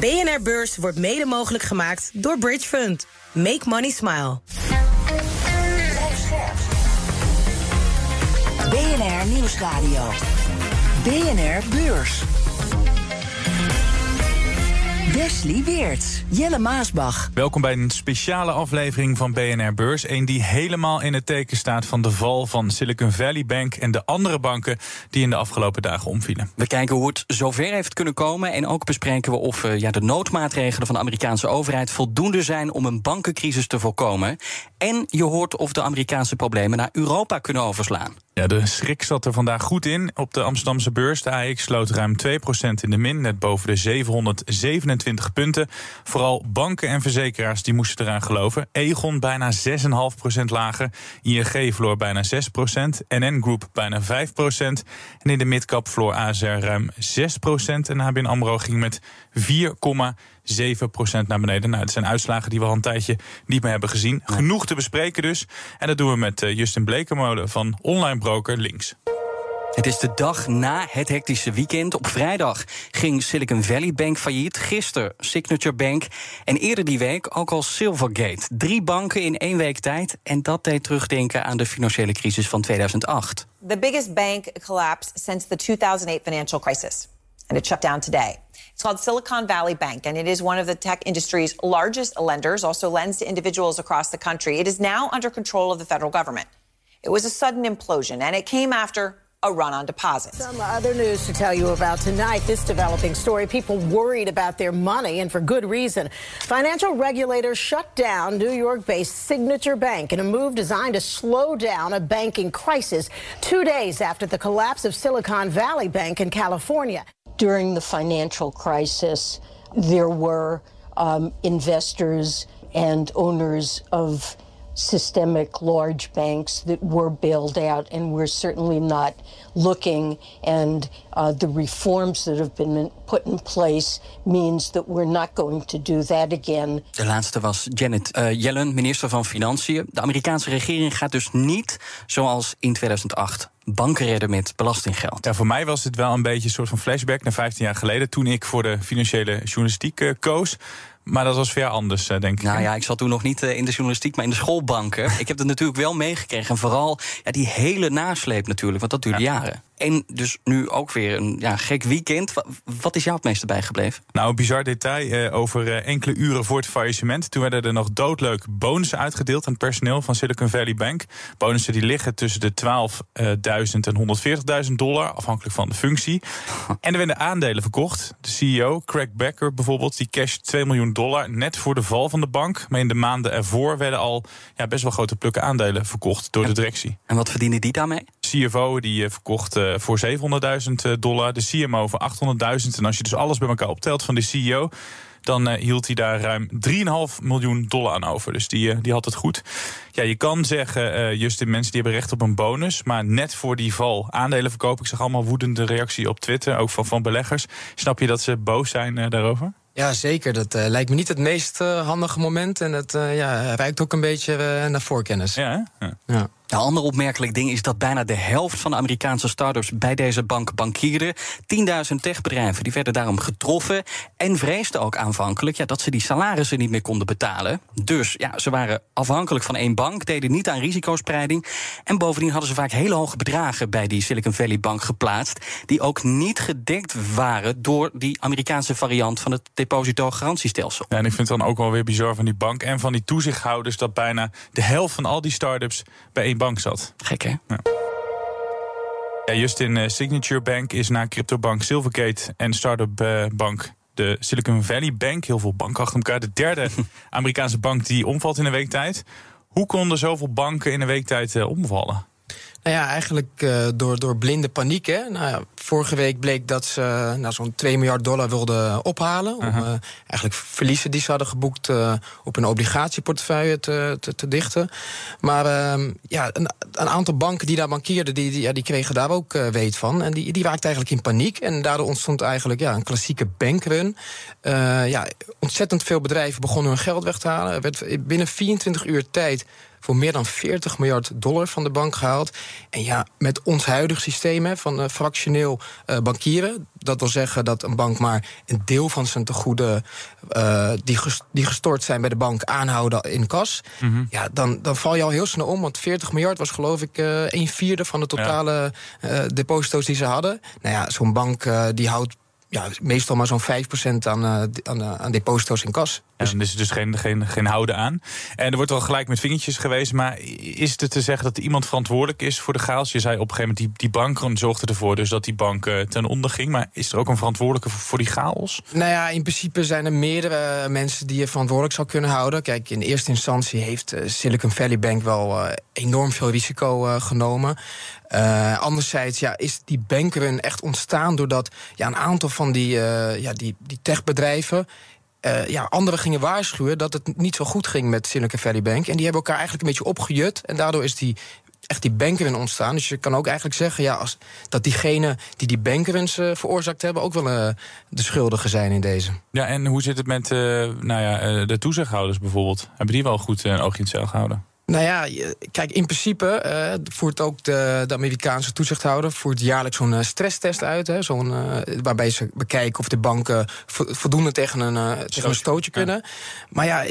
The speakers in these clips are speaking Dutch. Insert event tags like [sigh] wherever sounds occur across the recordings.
BNR Beurs wordt mede mogelijk gemaakt door Bridge Fund. Make money smile. BNR Nieuwsradio. BNR Beurs. Wesley Weerts, Jelle Maasbach. Welkom bij een speciale aflevering van BNR Beurs. Een die helemaal in het teken staat van de val van Silicon Valley Bank en de andere banken die in de afgelopen dagen omvielen. We kijken hoe het zover heeft kunnen komen. En ook bespreken we of eh, ja, de noodmaatregelen van de Amerikaanse overheid voldoende zijn om een bankencrisis te voorkomen. En je hoort of de Amerikaanse problemen naar Europa kunnen overslaan. Ja, de schrik zat er vandaag goed in op de Amsterdamse beurs. De AX sloot ruim 2% in de min, net boven de 727 punten. Vooral banken en verzekeraars die moesten eraan geloven. Egon bijna 6,5% lager. ING verloor bijna 6%. NN Group bijna 5%. En in de midcap verloor ASR ruim 6%. En ABN AMRO ging met 4,7% naar beneden. Nou, het zijn uitslagen die we al een tijdje niet meer hebben gezien. Genoeg te bespreken dus. En dat doen we met eh, Justin Blekemolen van online broker Links. Het is de dag na het hectische weekend. Op vrijdag ging Silicon Valley Bank failliet. Gisteren Signature Bank. En eerder die week ook al Silvergate. Drie banken in één week tijd. En dat deed terugdenken aan de financiële crisis van 2008. the biggest bank collapse since the 2008 financial crisis, and it shut down today. It's called Silicon Valley Bank, and it is one of the tech industry's largest lenders, also lends to individuals across the country. It is now under control of the federal government. It was a sudden implosion, and it came after a run on deposits. Some other news to tell you about tonight. This developing story. People worried about their money, and for good reason. Financial regulators shut down New York based Signature Bank in a move designed to slow down a banking crisis two days after the collapse of Silicon Valley Bank in California. During the financial crisis, there were um, investors and owners of systemic large banks that were bailed out, and we're certainly not looking. And uh, the reforms that have been put in place means that we're not going to do that again. De laatste was Janet eh, Yellen, minister van Financiën. De Amerikaanse regering gaat dus niet, zoals in 2008, banken redden met belastinggeld. Ja, voor mij was het wel een beetje een soort van flashback naar 15 jaar geleden. Toen ik voor de financiële journalistiek eh, koos. Maar dat was weer anders, eh, denk ik. Nou ja, ik zat toen nog niet eh, in de journalistiek, maar in de schoolbanken. [laughs] ik heb het natuurlijk wel meegekregen. En vooral ja, die hele nasleep natuurlijk, want dat duurde jaren. En dus nu ook weer een ja, gek weekend. Wa- Wat is jou het meeste bijgebleven? Nou, een bizar detail eh, over eh, enkele uren voor het faillissement. Toen werden er nog doodleuk bonussen uitgedeeld aan het personeel van Silicon Valley Bank. Bonussen die liggen tussen de 12.000 en 140.000 dollar, afhankelijk van de functie. En er werden aandelen verkocht. De CEO, Craig Becker bijvoorbeeld, die casht 2 miljoen dollar net voor de val van de bank. Maar in de maanden ervoor werden al ja, best wel grote plukken aandelen verkocht door de directie. En wat verdienen die daarmee? CFO die eh, verkocht eh, voor 700.000 dollar, de CMO voor 800.000. En als je dus alles bij elkaar optelt van de CEO, dan eh, hield hij daar ruim 3,5 miljoen dollar aan over. Dus die, eh, die had het goed. Ja, je kan zeggen, eh Justin, mensen die hebben recht op een bonus. Maar net voor die val aandelen verkopen. Ik zag allemaal woedende reactie op Twitter, ook van, van beleggers. Snap je dat ze boos zijn eh, daarover? Ja, zeker. Dat eh, lijkt me niet het meest eh, handige moment. En het eh, ja, ruikt ook een beetje eh, naar voorkennis. Ja, hè? ja. Een ander opmerkelijk ding is dat bijna de helft van de Amerikaanse start-ups bij deze bank bankierde. 10.000 techbedrijven die werden daarom getroffen. En vreesden ook aanvankelijk ja, dat ze die salarissen niet meer konden betalen. Dus ja, ze waren afhankelijk van één bank, deden niet aan risicospreiding. En bovendien hadden ze vaak hele hoge bedragen bij die Silicon Valley Bank geplaatst. Die ook niet gedekt waren door die Amerikaanse variant van het depositogarantiestelsel. En ik vind het dan ook wel weer bizar van die bank en van die toezichthouders dat bijna de helft van al die start-ups bij bank zat. Gek hè? Ja. Ja, Justin, eh, Signature Bank is na cryptobank Silvergate en start-up eh, bank de Silicon Valley Bank, heel veel banken achter elkaar, de derde [laughs] Amerikaanse bank die omvalt in een week tijd. Hoe konden zoveel banken in een week tijd eh, omvallen? Nou ja, eigenlijk uh, door, door blinde paniek. Hè. Nou ja, vorige week bleek dat ze nou, zo'n 2 miljard dollar wilden ophalen. Om uh, eigenlijk verliezen die ze hadden geboekt uh, op een obligatieportefeuille te, te, te dichten. Maar uh, ja, een, een, aantal banken die daar bankierden, die, die, ja, die kregen daar ook weet van. En die, die raakten eigenlijk in paniek. En daardoor ontstond eigenlijk ja, een klassieke bankrun. ja, ontzettend veel bedrijven begonnen hun geld weg te halen. Er werd binnen 24 uur tijd voor meer dan 40 miljard dollar van de bank gehaald. En ja, met ons huidige systeem van uh, fractioneel uh, bankieren. Dat wil zeggen dat een bank maar een deel van zijn tegoeden uh, die, die gestort zijn bij de bank aanhouden in kas. Mm -hmm. Ja, dan, dan val je al heel snel om. Want 40 miljard was geloof ik een vierde van de totale ja. deposito's die ze hadden. Nou ja, zo'n bank die houdt ja, meestal maar zo'n 5% aan, uh, aan, uh, aan deposito's in kas. Dus er is dus geen, geen, geen houden aan. En er wordt wel gelijk met vingertjes geweest. Maar is het te zeggen dat iemand verantwoordelijk is voor de chaos? Je zei op een gegeven moment, die, die bank zorgde ervoor dus dat die bank uh, ten onder ging. Maar is er ook een verantwoordelijke voor, voor, die chaos? Nou ja, in principe zijn er meerdere mensen die je verantwoordelijk zou kunnen houden. Kijk, in eerste instantie heeft Silicon Valley Bank wel enorm veel risico genomen. Uh, anderzijds ja, is die bankrun echt ontstaan doordat ja, een aantal van die, uh, ja, die, die techbedrijven. Uh, ja, anderen gingen waarschuwen dat het niet zo goed ging met Silicon Valley Bank. En die hebben elkaar eigenlijk een beetje opgejut. En daardoor is die echt die bankrun ontstaan. Dus je kan ook eigenlijk zeggen ja, als, dat diegenen die die bankruns uh, veroorzaakt hebben... ook wel uh, de schuldigen zijn in deze. Ja, en hoe zit het met nou ja, de toezichthouders bijvoorbeeld? Hebben die wel goed een oogje in het zeil gehouden? Nou ja, kijk, in principe uh, voert ook de, de, Amerikaanse toezichthouder voert jaarlijks zo'n uh, stresstest uit. Hè, zo'n, uh, waarbij ze bekijken of de banken voldoende tegen een, tegen een stootje kunnen. Maar ja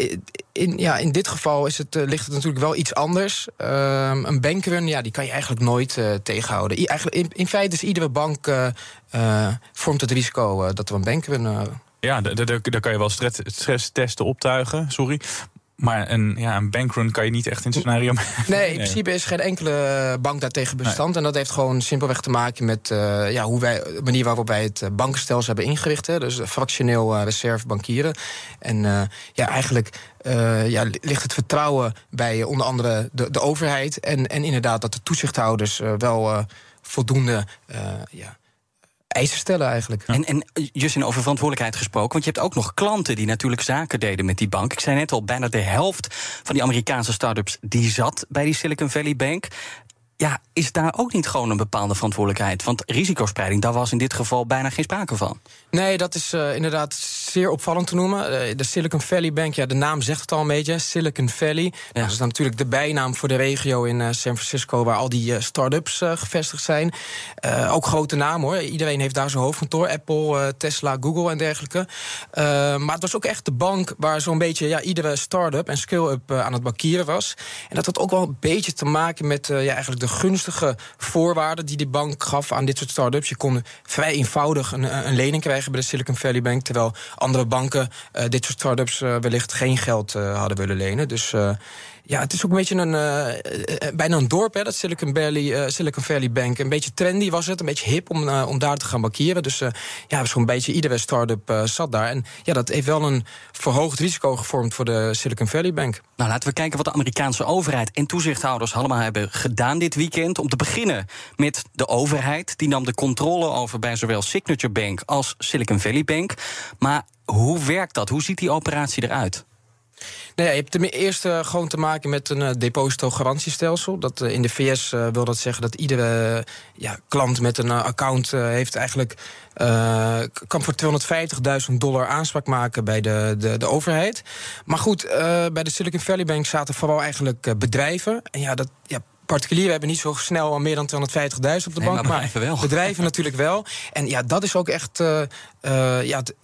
in, ja, in dit geval is het, ligt het natuurlijk wel iets anders. Ehm, een bankrun, ja, die kan je eigenlijk nooit tegenhouden. I, eigenlijk, in, in, feite is iedere bank vormt het risico dat er een bankrun. ja, daar kan je wel stresstesten optuigen, sorry. Maar een, ja, een bankrun kan je niet echt in het scenario. Nee, [laughs] in principe is geen enkele bank daartegen bestand. Nee. En dat heeft gewoon simpelweg te maken met uh, ja, hoe wij, de manier waarop wij het bankenstelsel hebben ingericht. Hè. Dus fractioneel uh, reserve bankieren. En uh, ja, eigenlijk ja, ligt het vertrouwen bij onder andere de, de overheid. En, en inderdaad dat de toezichthouders wel voldoende. ja, eisen stellen eigenlijk. En, en Justin, over verantwoordelijkheid gesproken. Want je hebt ook nog klanten die natuurlijk zaken deden met die bank. Ik zei net al, bijna de helft van die Amerikaanse start-ups... die zat bij die Silicon Valley Bank ja, is daar ook niet gewoon een bepaalde verantwoordelijkheid? Want risicospreiding, daar was in dit geval bijna geen sprake van. Nee, dat is uh, inderdaad zeer opvallend te noemen. Uh, de Silicon Valley Bank, ja, de naam zegt het al een beetje. Silicon Valley. Ja. Dat is dan natuurlijk de bijnaam voor de regio in uh, San Francisco... waar al die start-ups gevestigd zijn. ook grote naam, hoor. Iedereen heeft daar zijn hoofdkantoor. Apple, Tesla, Google en dergelijke. maar het was ook echt de bank waar zo'n beetje... Ja, iedere start-up en scale-up aan het bankieren was. En dat had ook wel een beetje te maken met ja, eigenlijk de gunstige voorwaarden die de bank gaf aan dit soort start-ups. Je kon vrij eenvoudig een, een lening krijgen bij de Silicon Valley Bank, terwijl andere banken uh, dit soort start-ups uh, wellicht geen geld uh, hadden willen lenen. Dus ja, het is ook een beetje een, bijna een dorp, hè, dat Silicon Valley, Silicon Valley Bank. Een beetje trendy was het, een beetje hip om, om daar te gaan bankieren. Dus ja, zo'n beetje iedere start-up zat daar. En ja, dat heeft wel een verhoogd risico gevormd voor de Silicon Valley Bank. Nou, laten we kijken wat de Amerikaanse overheid en toezichthouders allemaal hebben gedaan dit weekend. Om te beginnen met de overheid. Die nam de controle over bij zowel Signature Bank als Silicon Valley Bank. Maar hoe werkt dat? Hoe ziet die operatie eruit? Nee, je hebt ten eerste gewoon te maken met een uh, depositogarantiestelsel. Dat, uh, in de VS wil dat zeggen dat iedere ja, klant met een account heeft eigenlijk kan voor 250.000 dollar aanspraak maken bij de, de, de overheid. Maar goed, bij de Silicon Valley Bank zaten vooral eigenlijk bedrijven. En ja, dat, ja, particulieren hebben niet zo snel al meer dan 250.000 op de nee, bank. Maar, maar bedrijven natuurlijk wel. En ja, dat is ook echt uh, uh, ja, het,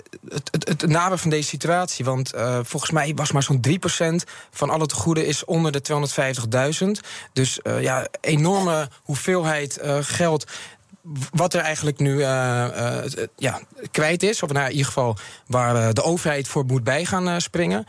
het, het, het van deze situatie. Want uh, volgens mij was maar zo'n 3% van alle tegoeden is onder de 250.000. Dus ja, enorme hoeveelheid geld wat er eigenlijk nu uh, uh, ja, kwijt is. Of nou, in ieder geval waar uh, de overheid voor moet bij gaan springen.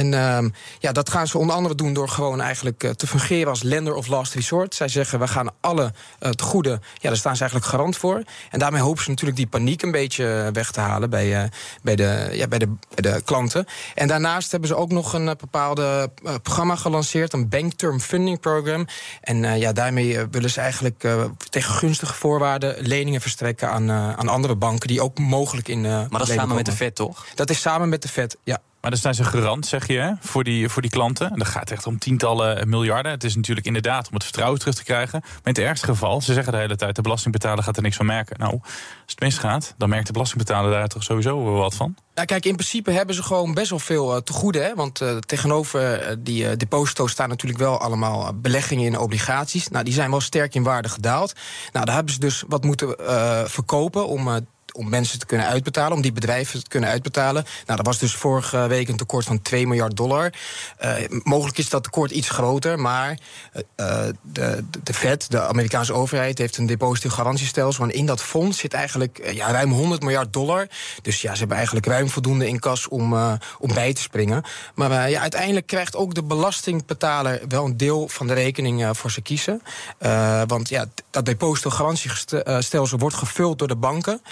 En ehm, ja, dat gaan ze onder andere doen door gewoon eigenlijk eh, te fungeren als lender of last resort. Zij zeggen we gaan alle uh, te goede, ja, daar staan ze eigenlijk garant voor. En daarmee hopen ze natuurlijk die paniek een beetje weg te halen bij, uh, bij, de, ja, bij, de, bij de klanten. En daarnaast hebben ze ook nog een bepaalde programma gelanceerd, een Bank Term Funding Program. En ja, daarmee willen ze eigenlijk tegen gunstige voorwaarden leningen verstrekken aan, aan andere banken die ook mogelijk in. maar dat is samen met de Fed, toch? Dat is samen met de Fed, ja. Maar dan zijn ze garant, zeg je, voor, die, voor die klanten. En dat gaat echt om tientallen miljarden. Het is natuurlijk inderdaad om het vertrouwen terug te krijgen. Maar in het ergste geval, ze zeggen de hele tijd... de belastingbetaler gaat er niks van merken. Nou, als het misgaat, dan merkt de belastingbetaler daar toch sowieso wat van? Nou, kijk, in principe hebben ze gewoon best wel veel uh, te goede. Want uh, tegenover uh, die deposito's staan natuurlijk wel allemaal beleggingen in obligaties. Nou, die zijn wel sterk in waarde gedaald. Nou, daar hebben ze dus wat moeten verkopen om om mensen te kunnen uitbetalen, om die bedrijven te kunnen uitbetalen. Nou, dat was dus vorige week een tekort van 2 miljard dollar. Uh, mogelijk is dat tekort iets groter, maar uh, de, de Fed, de Amerikaanse overheid, heeft een depositogarantiestelsel. En in dat fonds zit eigenlijk ja, ruim 100 miljard dollar. Dus ja, ze hebben eigenlijk ruim voldoende in kas om, om bij te springen. Maar ja, uiteindelijk krijgt ook de belastingbetaler wel een deel van de rekening voor ze kiezen. want ja, dat depositogarantiestelsel wordt gevuld door de banken.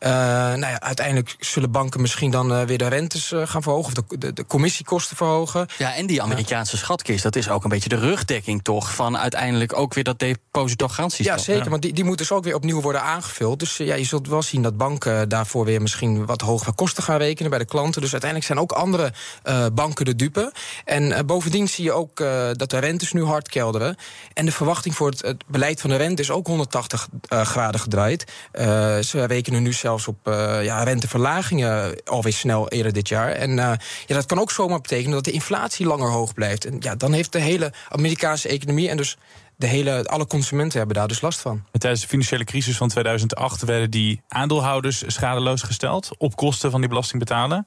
Uh, nou ja, uiteindelijk zullen banken misschien dan uh, weer de rentes uh, gaan verhogen... of de, de, de, commissiekosten verhogen. Ja, en die Amerikaanse schatkist, dat is ook een beetje de rugdekking toch... van uiteindelijk ook weer dat depositogarantiestelsel. Ja, zeker, want die, die moet dus ook weer opnieuw worden aangevuld. Dus ja, je zult wel zien dat banken daarvoor weer misschien... wat hogere kosten gaan rekenen bij de klanten. Dus uiteindelijk zijn ook andere banken de dupe. En bovendien zie je ook dat de rentes nu hard kelderen. En de verwachting voor het, het beleid van de rente is ook 180 graden gedraaid. ze rekenen nu zelfs op uh, ja, renteverlagingen alweer snel eerder dit jaar. En uh, ja, dat kan ook zomaar betekenen dat de inflatie langer hoog blijft. En ja, dan heeft de hele Amerikaanse economie en dus de hele, alle consumenten hebben daar dus last van. En tijdens de financiële crisis van 2008 werden die aandeelhouders schadeloos gesteld op kosten van die belastingbetaler.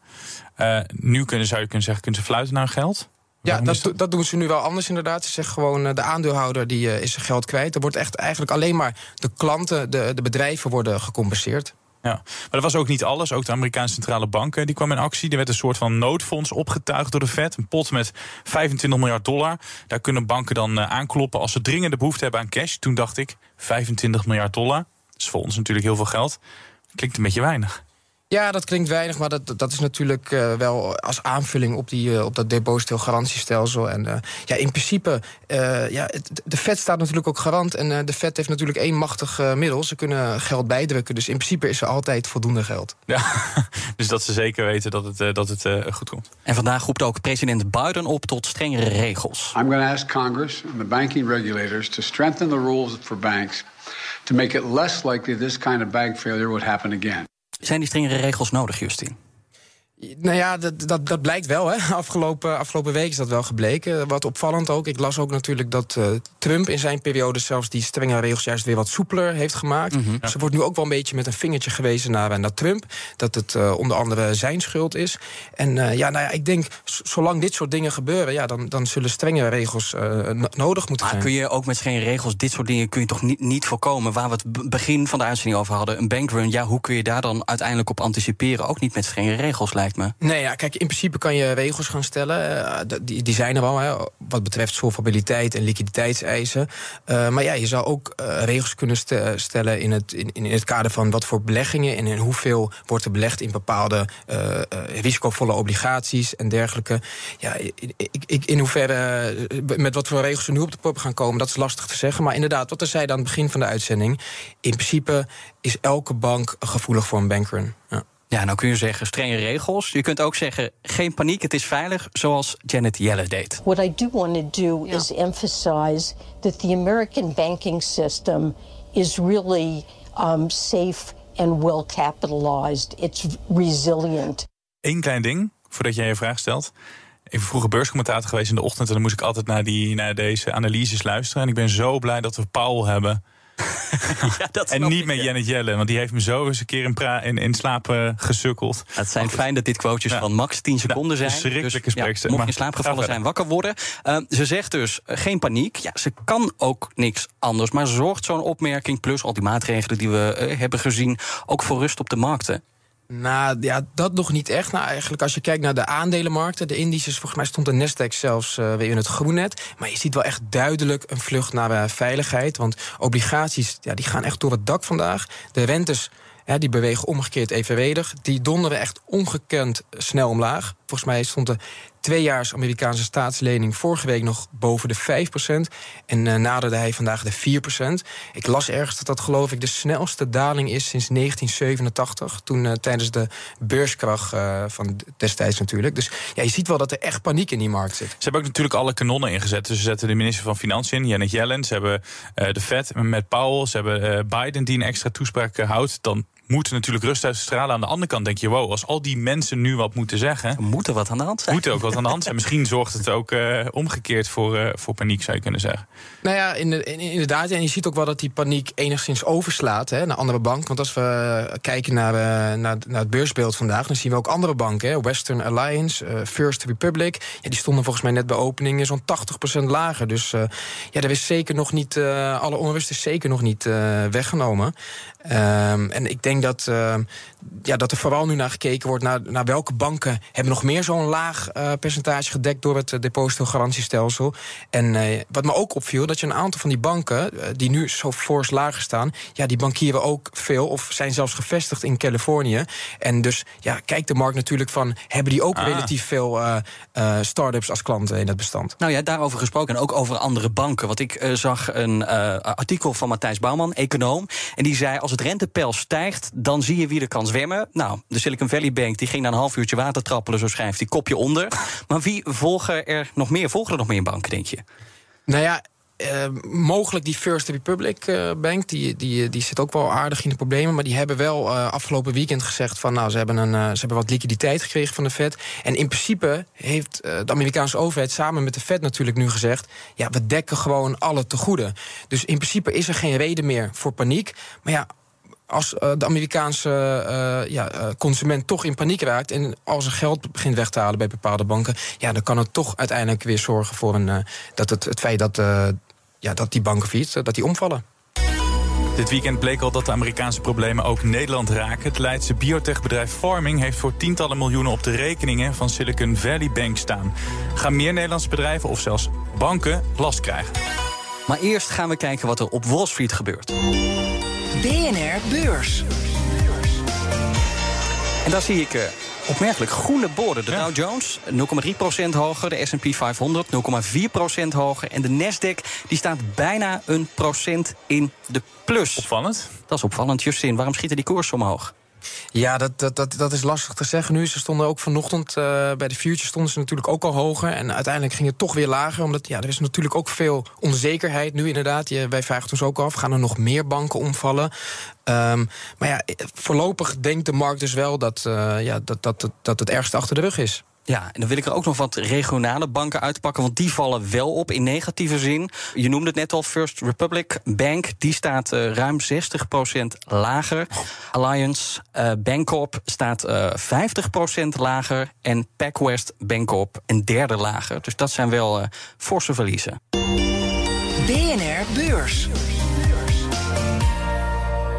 Uh, nu kunnen, zou je kunnen zeggen, kunnen ze fluiten naar geld. Ja, dat, dat, doen ze nu wel anders inderdaad. Ze zeggen gewoon, de aandeelhouder die, is zijn geld kwijt. Er wordt echt eigenlijk alleen maar de klanten, de, de bedrijven worden gecompenseerd. Ja, maar dat was ook niet alles. Ook de Amerikaanse centrale banken die kwam in actie. Er werd een soort van noodfonds opgetuigd door de Fed. Een pot met 25 miljard dollar. Daar kunnen banken dan uh, aankloppen als ze dringende behoefte hebben aan cash. Toen dacht ik, 25 miljard dollar. Dat is voor ons natuurlijk heel veel geld. Klinkt een beetje weinig. Ja, dat klinkt weinig, maar dat, dat is natuurlijk uh, wel als aanvulling op, die, uh, op dat depositogarantiestelsel. En uh, ja, in principe, ja, de Fed staat natuurlijk ook garant. En de Fed heeft natuurlijk één machtig middel. Ze kunnen geld bijdrukken. Dus in principe is er altijd voldoende geld. Ja, [laughs] dus dat ze zeker weten dat het, dat het goed komt. En vandaag roept ook president Biden op tot strengere regels. I'm going to ask Congress and the banking regulators to strengthen the rules for banks to make it less likely this kind of bank failure would happen again. Zijn die strengere regels nodig, Justin? Nou ja, dat, dat, dat blijkt wel. Hè. [laughs] Afgelopen, afgelopen week is dat wel gebleken. Wat opvallend ook. Ik las ook natuurlijk dat uh, Trump in zijn periode zelfs die strenge regels juist weer wat soepeler heeft gemaakt. Mm -hmm. Dus er wordt nu ook wel een beetje met een vingertje gewezen naar, naar Trump. Dat het uh, onder andere zijn schuld is. En uh, ja, nou ja, ik denk, zolang dit soort dingen gebeuren, ja, dan, dan zullen strenge regels nodig moeten maar zijn. kun je ook met strenge regels, dit soort dingen kun je toch niet, niet voorkomen? Waar we het begin van de uitzending over hadden, een bankrun. Ja, hoe kun je daar dan uiteindelijk op anticiperen? Ook niet met strenge regels, lijkt Nee, ja, kijk, in principe kan je regels gaan stellen. Uh, die, die zijn er al, hè, wat betreft solvabiliteit en liquiditeitseisen. Uh, maar ja, je zou ook uh, regels kunnen stellen in het, in, in het kader van wat voor beleggingen en in hoeveel wordt er belegd in bepaalde risicovolle obligaties en dergelijke. Ja, ik, ik, in hoeverre, met wat voor regels we nu op de pop gaan komen, dat is lastig te zeggen. Maar inderdaad, wat er zei aan het begin van de uitzending, in principe is elke bank gevoelig voor een bankrun. Ja. Ja, nou kun je zeggen strenge regels. Je kunt ook zeggen geen paniek, het is veilig, zoals Janet Yellen deed. What I do want to do is emphasize that the American banking system is really um, safe and well capitalized. It's resilient. Eén klein ding voordat jij je vraag stelt. Even vroeger beurscommentator geweest in de ochtend en dan moest ik altijd naar, die, naar deze analyses luisteren. En ik ben zo blij dat we Paul hebben [laughs] ja, dat en niet met Janet Jelle, want die heeft me zo eens een keer in, in, in slaap uh, gesukkeld. Het zijn fijn dat dit quotejes ja. van max 10 seconden zijn. Dus, ja, mocht je in slaap gevallen zijn, wakker worden. Uh, ze zegt dus uh, geen paniek. Ja, ze kan ook niks anders. Maar zorgt zo'n opmerking, plus al die maatregelen die we hebben gezien, ook voor rust op de markten? Nou ja, dat nog niet echt. Nou, eigenlijk als je kijkt naar de aandelenmarkten, de indices, volgens mij stond de Nasdaq zelfs uh, weer in het groen net. Maar je ziet wel echt duidelijk een vlucht naar uh, veiligheid. Want obligaties, ja, die gaan echt door het dak vandaag. De rentes Hè, die bewegen omgekeerd evenredig. Die donderen echt ongekend snel omlaag. Volgens mij stond de tweejaars Amerikaanse staatslening vorige week nog boven de 5%. En uh, naderde hij vandaag de 4%. Ik las ergens dat dat geloof ik de snelste daling is sinds 1987. Toen uh, tijdens de beurskracht uh, van destijds natuurlijk. Dus ja, je ziet wel dat er echt paniek in die markt zit. Ze hebben ook natuurlijk alle kanonnen ingezet. Dus ze zetten de minister van Financiën, Janet Yellen. Ze hebben de Fed met Powell. Ze hebben Biden die een extra toespraak houdt. Dan moeten natuurlijk rust uit stralen. Aan de andere kant denk je, wow, als al die mensen nu wat moeten zeggen. Moet er wat aan de hand zijn? Moet er ook wat aan de hand zijn. Misschien zorgt het ook uh, omgekeerd voor, uh, voor paniek, zou je kunnen zeggen. Nou ja, inderdaad. En je ziet ook wel dat die paniek enigszins overslaat hè, naar andere banken. Want als we kijken naar, uh, naar, naar, het beursbeeld vandaag, dan zien we ook andere banken. Hè. Western Alliance, First Republic. Ja, die stonden volgens mij net bij opening zo'n 80% lager. Dus ja, er is zeker nog niet, alle onrust is zeker nog niet weggenomen. Um, en ik denk dat, uh, ja, dat er vooral nu naar gekeken wordt naar, naar welke banken hebben nog meer zo'n laag uh, percentage gedekt door het depositogarantiestelsel. En uh, wat me ook opviel, dat je een aantal van die banken die nu zo fors lager staan, ja, die bankieren ook veel of zijn zelfs gevestigd in Californië. En dus ja, kijkt de markt natuurlijk van hebben die ook ah. relatief veel start-ups als klanten in het bestand. Nou ja, daarover gesproken en ook over andere banken. Want ik zag een artikel van Matthijs Bouwman, econoom, en die zei als het rentepeil stijgt, dan zie je wie er kan zwemmen. Nou, de Silicon Valley Bank die ging na een half uurtje water trappelen, zo schrijft die kopje onder. Maar wie volgen er nog meer? Volgen er nog meer banken, denk je? Nou ja, uh, mogelijk die First Republic uh, Bank, die, die, die zit ook wel aardig in de problemen. Maar die hebben wel uh, afgelopen weekend gezegd van nou, ze hebben, een, ze hebben wat liquiditeit gekregen van de Fed. En in principe heeft de Amerikaanse overheid samen met de Fed natuurlijk nu gezegd: ja, we dekken gewoon alle tegoeden. Dus in principe is er geen reden meer voor paniek. Maar ja, als uh, de Amerikaanse uh, ja, uh, consument toch in paniek raakt en al zijn geld begint weg te halen bij bepaalde banken, ja, dan kan het toch uiteindelijk weer zorgen voor een, dat het, het feit dat, ja, dat die banken fietsen, dat die omvallen. Dit weekend bleek al dat de Amerikaanse problemen ook Nederland raken. Het Leidse biotechbedrijf Farming heeft voor tientallen miljoenen op de rekeningen van Silicon Valley Bank staan. Gaan meer Nederlandse bedrijven of zelfs banken last krijgen? Maar eerst gaan we kijken wat er op Wall Street gebeurt. BNR Beurs. En daar zie ik uh, opmerkelijk groene borden. De Dow Jones 0,3% hoger, de S&P 500 0,4% hoger... en de Nasdaq die staat bijna een procent in de plus. Opvallend. Dat is opvallend, Justin. Waarom schieten die koers omhoog? Ja, dat, dat, dat, dat is lastig te zeggen nu. Ze stonden ook vanochtend uh, bij de Future stonden ze natuurlijk ook al hoger. En uiteindelijk ging het toch weer lager. Omdat ja, er is natuurlijk ook veel onzekerheid nu inderdaad. Je, wij vragen ons ook af, gaan er nog meer banken omvallen? Um, maar ja, voorlopig denkt de markt dus wel dat, uh, ja, dat, dat, dat, dat het ergste achter de rug is. Ja, en dan wil ik er ook nog wat regionale banken uitpakken, want die vallen wel op in negatieve zin. Je noemde het net al, First Republic Bank, die staat uh, ruim 60% lager. Alliance uh, Bancorp staat uh, eh, 50% lager. En PacWest Bancorp een derde lager. Dus dat zijn wel forse verliezen. BNR Beurs.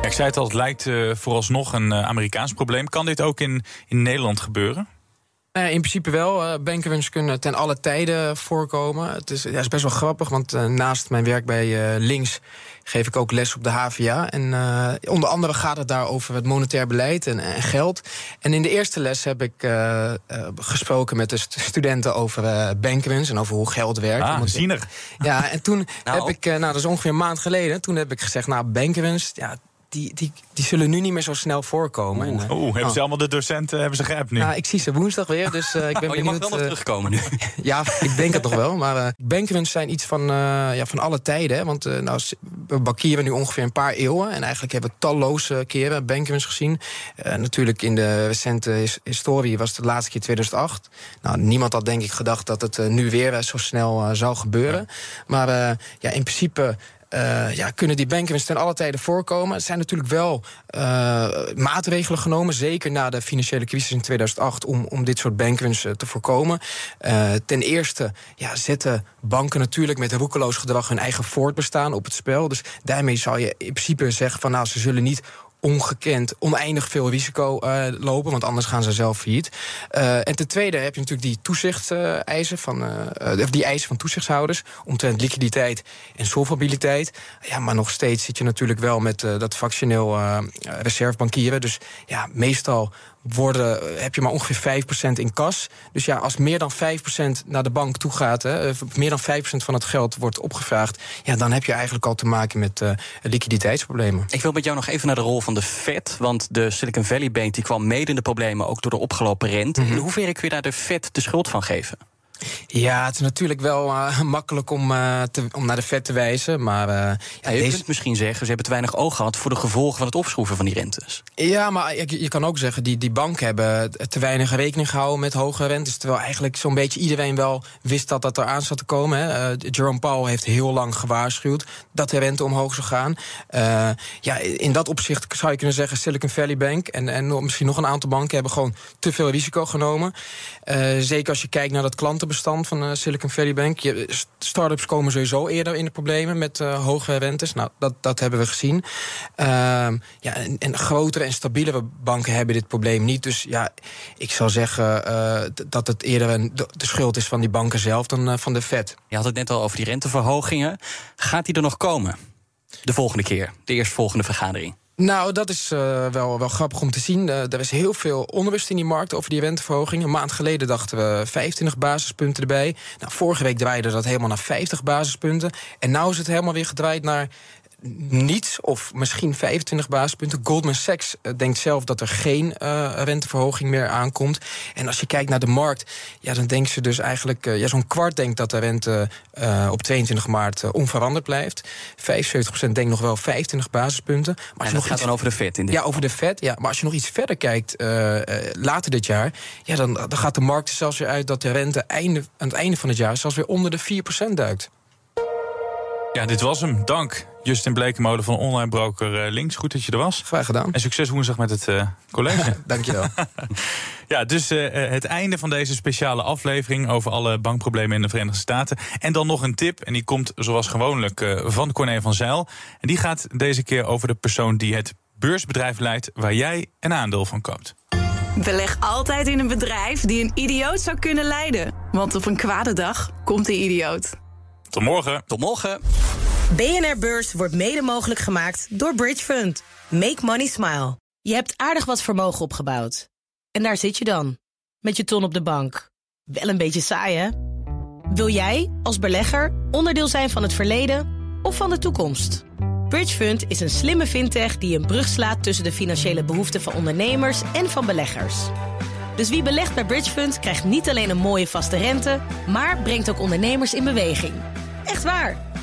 Ik zei het al, het lijkt vooralsnog een Amerikaans probleem. Kan dit ook in, in Nederland gebeuren? Uh, in principe wel. Uh, kunnen ten alle tijden voorkomen. Het is, ja, is best wel grappig, want uh, naast mijn werk bij uh, Links geef ik ook les op de HVA. En onder andere gaat het daar over het monetair beleid en, en geld. En in de eerste les heb ik gesproken met de studenten over bankenruns en over hoe geld werkt. Ah. Ja, en toen [laughs] nou. heb ik, nou dat is ongeveer een maand geleden, toen heb ik gezegd, nou bankenruns, ja, die, die, die zullen nu niet meer zo snel voorkomen. Oeh, oh, hebben ze allemaal de docenten hebben ze geappt nu? Ja, ik zie ze woensdag weer, dus uh, ik ben [laughs] oh, je mag wel nog uh, terugkomen nu. [laughs] ja, ik denk het toch wel. Maar bankruns zijn iets van, ja, van alle tijden. Hè, want nou, we bankieren nu ongeveer een paar eeuwen. En eigenlijk hebben we talloze keren bankruns gezien. natuurlijk in de recente historie was het de laatste keer 2008. Nou, niemand had denk ik gedacht dat het nu weer zo snel zou gebeuren. Ja. Maar ja, in principe uh, ja, kunnen die bankwinst ten alle tijden voorkomen. Er zijn natuurlijk wel uh, maatregelen genomen, zeker na de financiële crisis in 2008, om, om dit soort bankwinst te voorkomen. Ten eerste ja, zetten banken natuurlijk met roekeloos gedrag hun eigen voortbestaan op het spel. Dus daarmee zou je in principe zeggen van nou, ze zullen niet ongekend, oneindig veel risico uh, lopen, want anders gaan ze zelf failliet. Uh, en ten tweede heb je natuurlijk die toezichtseisen van, uh, die eisen van toezichtshouders omtrent liquiditeit en solvabiliteit. Ja, maar nog steeds zit je natuurlijk wel met dat fractioneel reservebankieren. Dus ja, meestal worden, heb je maar ongeveer 5% in kas. Dus ja, als meer dan 5% naar de bank toe gaat, hè, meer dan 5% van het geld wordt opgevraagd, ja, dan heb je eigenlijk al te maken met uh, liquiditeitsproblemen. Ik wil met jou nog even naar de rol van de Fed. Want de Silicon Valley Bank die kwam mede in de problemen, ook door de opgelopen rente. Mm In hoeverre kun je daar de Fed de schuld van geven? Ja, het is natuurlijk wel uh, [laughs] makkelijk om, uh, te, om naar de vet te wijzen. Maar, uh, ja, je deze... kunt misschien zeggen, ze hebben te weinig oog gehad voor de gevolgen van het opschroeven van die rentes. Ja, maar je, je kan ook zeggen, die, die banken hebben te weinig rekening gehouden met hoge rentes. Terwijl eigenlijk zo'n beetje iedereen wel wist dat dat eraan zat te komen. Hè. Jerome Powell heeft heel lang gewaarschuwd dat de rente omhoog zou gaan. ja, in dat opzicht zou je kunnen zeggen, Silicon Valley Bank en, en misschien nog een aantal banken hebben gewoon te veel risico genomen. Zeker als je kijkt naar dat klanten bestand van uh, Silicon Valley Bank. Je, startups komen sowieso eerder in de problemen met uh, hoge rentes. Nou, dat, dat hebben we gezien. Uh, ja, en, grotere en stabielere banken hebben dit probleem niet. Dus ja, ik zou zeggen dat het eerder een, de, de, schuld is van die banken zelf dan van de Fed. Je had het net al over die renteverhogingen. Gaat die er nog komen? De volgende keer, de eerstvolgende vergadering. Nou, dat is uh, wel, wel grappig om te zien. Uh, er is heel veel onrust in die markt over die renteverhoging. Een maand geleden dachten we 25 basispunten erbij. Nou, vorige week draaide dat helemaal naar 50 basispunten. En nu is het helemaal weer gedraaid naar niets of misschien 25 basispunten. Goldman Sachs eh, denkt zelf dat er geen uh, renteverhoging meer aankomt. En als je kijkt naar de markt, ja, dan denken ze dus eigenlijk... Uh, ja, zo'n kwart denkt dat de rente uh, op 22 maart onveranderd blijft. 75% denkt nog wel 25 basispunten. Maar als je nog gaat iets... dan over de Fed in dit Ja, over de Fed. Ja, maar als je nog iets verder kijkt later dit jaar... Ja, dan, dan gaat de markt er zelfs weer uit dat de rente einde, aan het einde van het jaar... zelfs weer onder de 4% duikt. Ja, dit was hem. Dank. Justin Blekemolen van online broker uh, Links. Goed dat je er was. Graag gedaan. En succes woensdag met het uh, college. [laughs] Dankjewel. [laughs] ja, dus uh, het einde van deze speciale aflevering over alle bankproblemen in de Verenigde Staten. En dan nog een tip, en die komt zoals gewoonlijk van Corné van Zijl. En die gaat deze keer over de persoon die het beursbedrijf leidt waar jij een aandeel van koopt. Beleg altijd in een bedrijf die een idioot zou kunnen leiden. Want op een kwade dag komt de idioot. Tot morgen. Tot morgen. BNR Beurs wordt mede mogelijk gemaakt door Bridge Fund. Make money smile. Je hebt aardig wat vermogen opgebouwd. En daar zit je dan, met je ton op de bank. Wel een beetje saai, hè? Wil jij, als belegger, onderdeel zijn van het verleden of van de toekomst? Bridge Fund is een slimme fintech die een brug slaat tussen de financiële behoeften van ondernemers en van beleggers. Dus wie belegt bij Bridge Fund krijgt niet alleen een mooie vaste rente, maar brengt ook ondernemers in beweging. Echt waar.